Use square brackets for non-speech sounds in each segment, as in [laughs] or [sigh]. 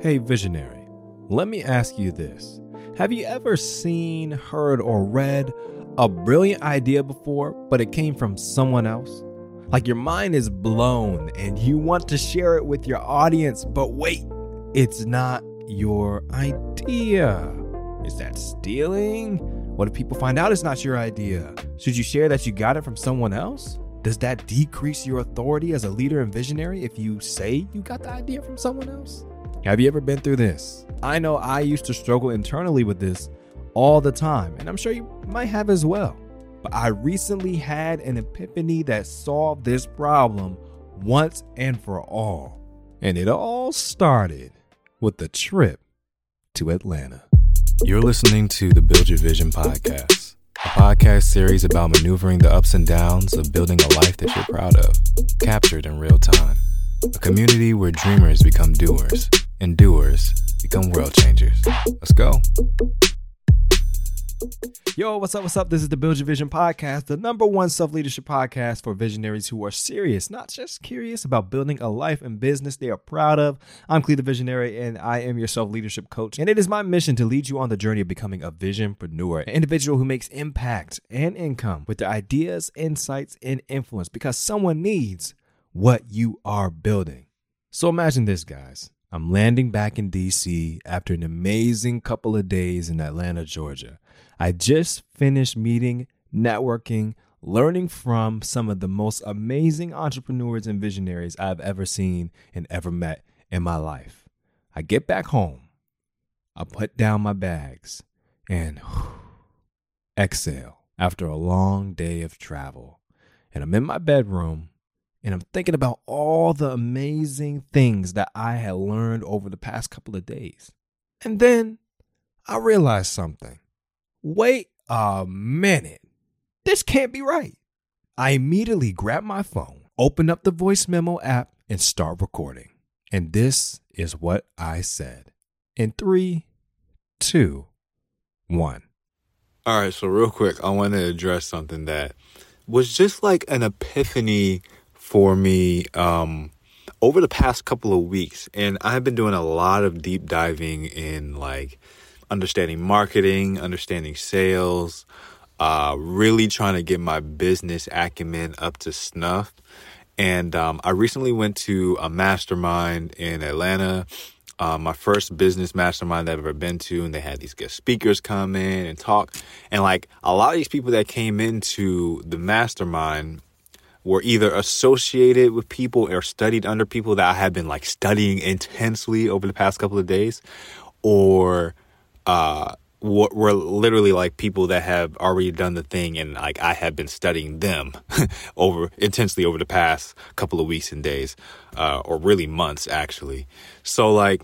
Hey, visionary, let me ask you this. Have you ever seen, heard, or read a brilliant idea before, but it came from someone else? Like your mind is blown and you want to share it with your audience, but wait, it's not your idea. Is that stealing? What if people find out it's not your idea? Should you share that you got it from someone else? Does that decrease your authority as a leader and visionary if you say you got the idea from someone else? Have you ever been through this? I know I used to struggle internally with this all the time, and I'm sure you might have as well. But I recently had an epiphany that solved this problem once and for all. And it all started with the trip to Atlanta. You're listening to the Build Your Vision podcast, a podcast series about maneuvering the ups and downs of building a life that you're proud of, captured in real time. A community where dreamers become doers and doers become world changers. Let's go. Yo, what's up? What's up? This is the Build Your Vision podcast, the number one self leadership podcast for visionaries who are serious, not just curious about building a life and business they are proud of. I'm Clee the Visionary, and I am your self leadership coach. And it is my mission to lead you on the journey of becoming a visionpreneur, an individual who makes impact and income with their ideas, insights, and influence because someone needs what you are building. So imagine this, guys. I'm landing back in DC after an amazing couple of days in Atlanta, Georgia. I just finished meeting, networking, learning from some of the most amazing entrepreneurs and visionaries I've ever seen and ever met in my life. I get back home, I put down my bags, and whew, exhale after a long day of travel. And I'm in my bedroom and I'm thinking about all the amazing things that I had learned over the past couple of days. And then I realized something. Wait a minute. This can't be right. I immediately grabbed my phone, opened up the voice memo app, and start recording. And this is what I said. In three, two, one. All right, so real quick, I want to address something that was just like an epiphany for me um, over the past couple of weeks. And I've been doing a lot of deep diving in like understanding marketing, understanding sales, uh, really trying to get my business acumen up to snuff. And um, I recently went to a mastermind in Atlanta. Uh, my first business mastermind I've ever been to, and they had these guest speakers come in and talk. And like a lot of these people that came into the mastermind were either associated with people or studied under people that I have been like studying intensely over the past couple of days, or uh, were literally like people that have already done the thing and like I have been studying them [laughs] over intensely over the past couple of weeks and days, uh, or really months actually. So like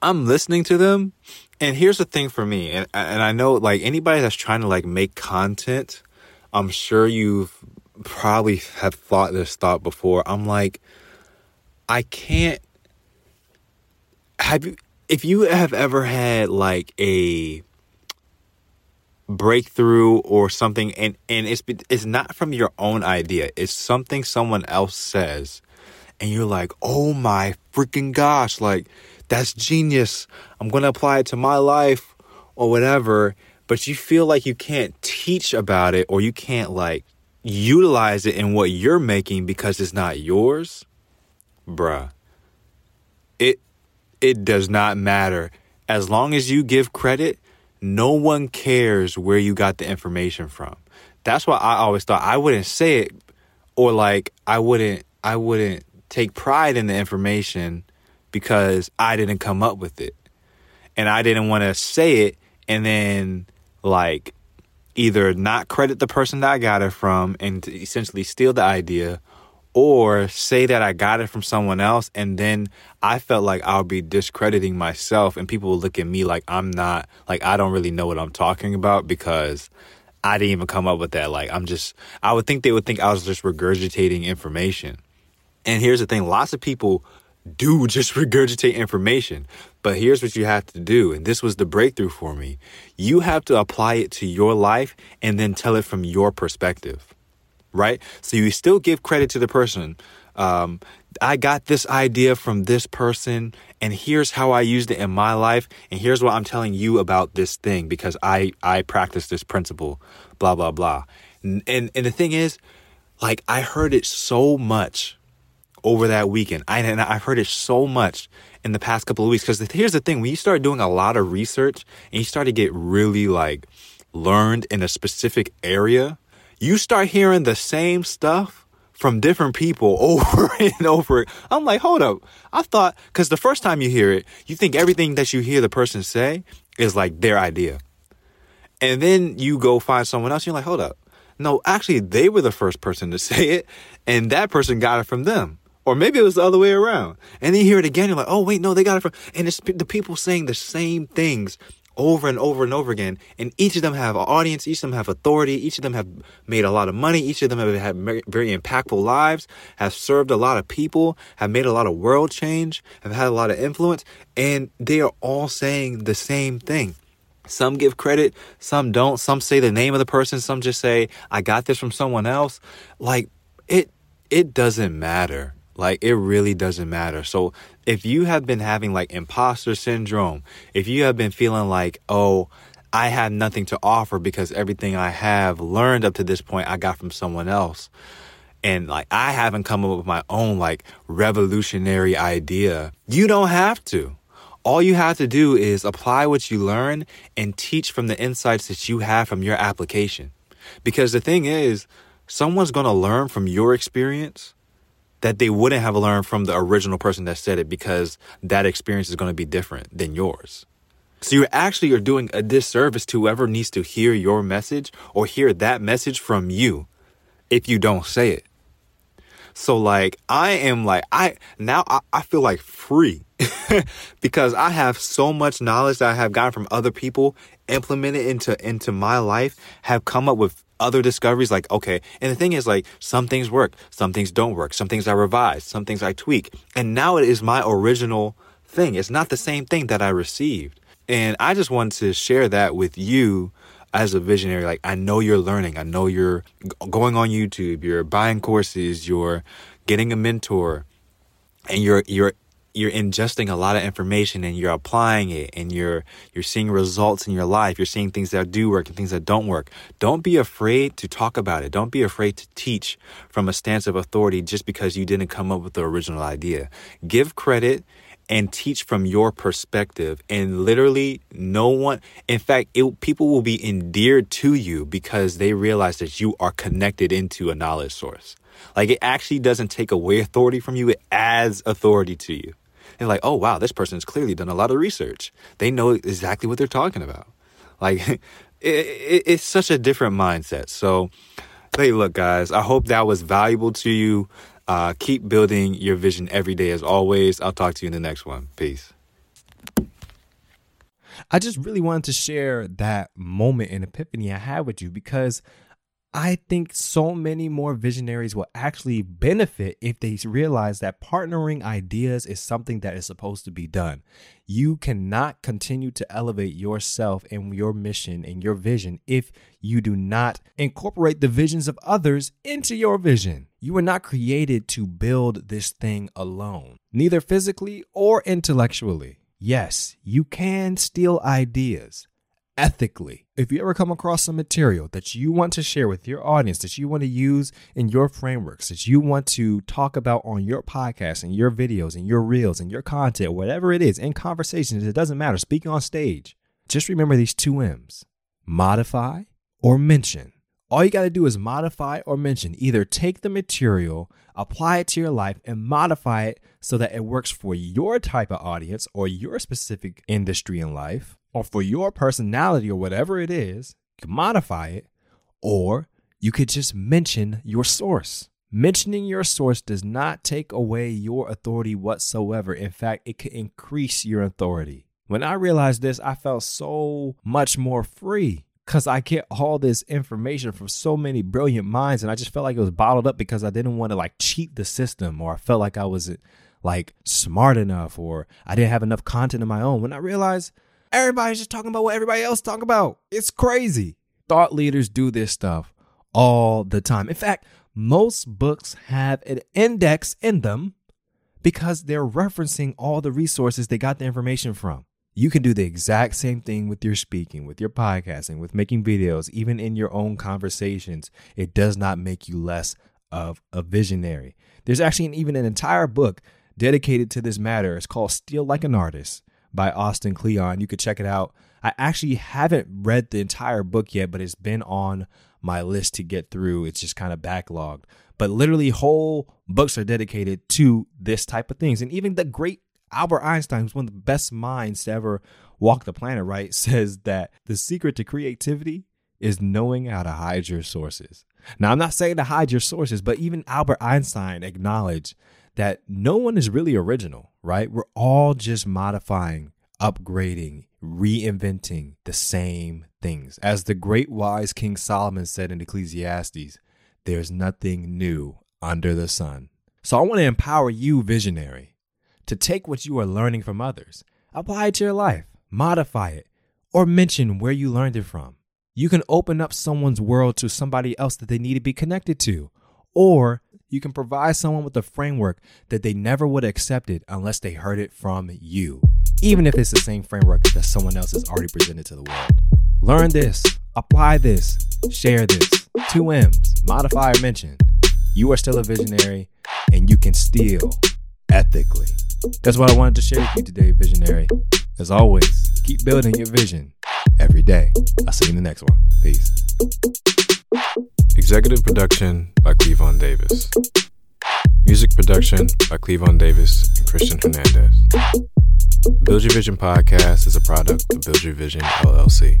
I'm listening to them and here's the thing for me and and I know like anybody that's trying to like make content, I'm sure you've probably have thought this thought before. I'm like, I can't. Have you, if you have ever had like a breakthrough or something, and and it's it's not from your own idea. It's something someone else says, and you're like, oh my freaking gosh, like that's genius. I'm gonna apply it to my life or whatever. But you feel like you can't teach about it, or you can't like utilize it in what you're making because it's not yours, bruh, it it does not matter. As long as you give credit, no one cares where you got the information from. That's why I always thought I wouldn't say it or like I wouldn't I wouldn't take pride in the information because I didn't come up with it. And I didn't want to say it and then like either not credit the person that I got it from and essentially steal the idea or say that I got it from someone else and then I felt like I'll be discrediting myself and people will look at me like I'm not like I don't really know what I'm talking about because I didn't even come up with that like I'm just I would think they would think I was just regurgitating information. And here's the thing, lots of people do [laughs] just regurgitate information. But here's what you have to do. And this was the breakthrough for me. You have to apply it to your life and then tell it from your perspective. Right? So you still give credit to the person um, I got this idea from this person, and here's how I used it in my life, and here's what I'm telling you about this thing because I I practice this principle, blah blah blah. And and, and the thing is, like I heard it so much over that weekend. I and I've heard it so much in the past couple of weeks because here's the thing: when you start doing a lot of research and you start to get really like learned in a specific area, you start hearing the same stuff from different people [laughs] over and over. I'm like, hold up. I thought, because the first time you hear it, you think everything that you hear the person say is like their idea. And then you go find someone else, you're like, hold up. No, actually, they were the first person to [laughs] say it, and that person got it from them. Or maybe it was the other way around. And then you hear it again, you're like, oh, wait, no, they got it from. And it's the people saying the same things over and over and over again. And each of them have an audience, each of them have authority, each of them have made a lot of money, each of them have had very impactful lives, have served a lot of people, have made a lot of world change, have had a lot of influence, and they are all saying the same thing. Some give credit, some don't. Some say the name of the person, some just say, I got this from someone else. Like, it it doesn't matter. Like it really doesn't matter. So if you have been having like imposter syndrome, if you have been feeling like, oh, I have nothing to offer because everything I have learned up to this point I got from someone else. And like I haven't come up with my own like revolutionary idea. You don't have to. All you have to do is apply what you learn and teach from the insights that you have from your application. Because the thing is, someone's going to learn from your experience that they wouldn't have learned from the original person that said it because that experience is going to be different than yours. So you actually are doing a disservice to whoever needs to hear your message or hear that message from you if you don't say it. So like I am like I now I, I feel like free [laughs] because I have so much knowledge that I have gotten from other people implemented into into my life, have come up with other discoveries like okay and the thing is like some things work some things don't work some things i revise some things i tweak. And now it is my original thing. It's not the same thing that i received. And i just want to share that with you as a visionary. Like i know you're learning. I know you're going on youtube. You're buying courses. You're getting a mentor. And you're you're you're ingesting a lot of information and you're applying it and you're you're seeing results in your life. You're seeing things that do work and things that don't work. Don't be afraid to talk about it. Don't be afraid to teach from a stance of authority just because you didn't come up with the original idea. Give credit and teach from your perspective and literally no one in fact it, people will be endeared to you because they realize that you are connected into a knowledge source like it actually doesn't take away authority from you, it adds authority to you. And like, oh wow, this person's clearly done a lot of research. They know exactly what they're talking about. Like [laughs] it, it, it's such a different mindset. So hey, look, guys, I hope that was valuable to you. Uh, keep building your vision every day as always. I'll talk to you in the next one. Peace. I just really wanted to share that moment and epiphany I had with you because I think so many more visionaries will actually benefit if they realize that partnering ideas is something that is supposed to be done. You cannot continue to elevate yourself and your mission and your vision if you do not incorporate the visions of others into your vision. You were not created to build this thing alone, neither physically or intellectually. Yes, you can steal ideas ethically. If you ever come across some material that you want to share with your audience, that you want to use in your frameworks, that you want to talk about on your podcast and your videos and your reels and your content, whatever it is, in conversations, it doesn't matter. Speaking on stage, just remember these two M's modify or mention. All you got to do is modify or mention. Either take the material, apply it to your life, and modify it so that it works for your type of audience or your specific industry in life, or for your personality or whatever it is, you can modify it, or you could just mention your source. Mentioning your source does not take away your authority whatsoever. In fact, it could increase your authority. When I realized this, I felt so much more free because I get all this information from so many brilliant minds, and I just felt like it was bottled up because I didn't want to like cheat the system, or I felt like I wasn't like smart enough, or I didn't have enough content of my own. When I realized Everybody's just talking about what everybody else talk about. It's crazy. Thought leaders do this stuff all the time. In fact, most books have an index in them because they're referencing all the resources they got the information from. You can do the exact same thing with your speaking, with your podcasting, with making videos, even in your own conversations. It does not make you less of a visionary. There's actually even an entire book dedicated to this matter. It's called Steal Like an Artist by Austin Kleon. You could check it out. I actually haven't read the entire book yet, but it's been on my list to get through. It's just kind of backlogged. But literally, whole books are dedicated to this type of things. And even the great Albert Einstein, who's one of the best minds to ever walk the planet, right, [laughs] says that the secret to creativity is knowing how to hide your sources. Now, I'm not saying to hide your sources, but even Albert Einstein acknowledged that no one is really original, right? We're all just modifying, upgrading, reinventing the same things. As the great wise King Solomon said in Ecclesiastes, there's nothing new under the sun. So I want to empower you, visionary, to take what you are learning from others, apply it to your life, modify it, or mention where you learned it from. You can open up someone's world to somebody else that they need to be connected to, or you can provide someone with a framework that they never would have accepted unless they heard it from you, even if it's the same framework that someone else has already presented to the world. Learn this, apply this, share this. Two M's, modify or mention. You are still a visionary and you can steal ethically. That's what I wanted to share with you today, visionary. As always, keep building your vision every day. I'll see you in the next one. Peace. Executive production by Cleavon Davis. Music production by Cleavon Davis and Christian Hernandez. The Build Your Vision podcast is a product of Build Your Vision LLC.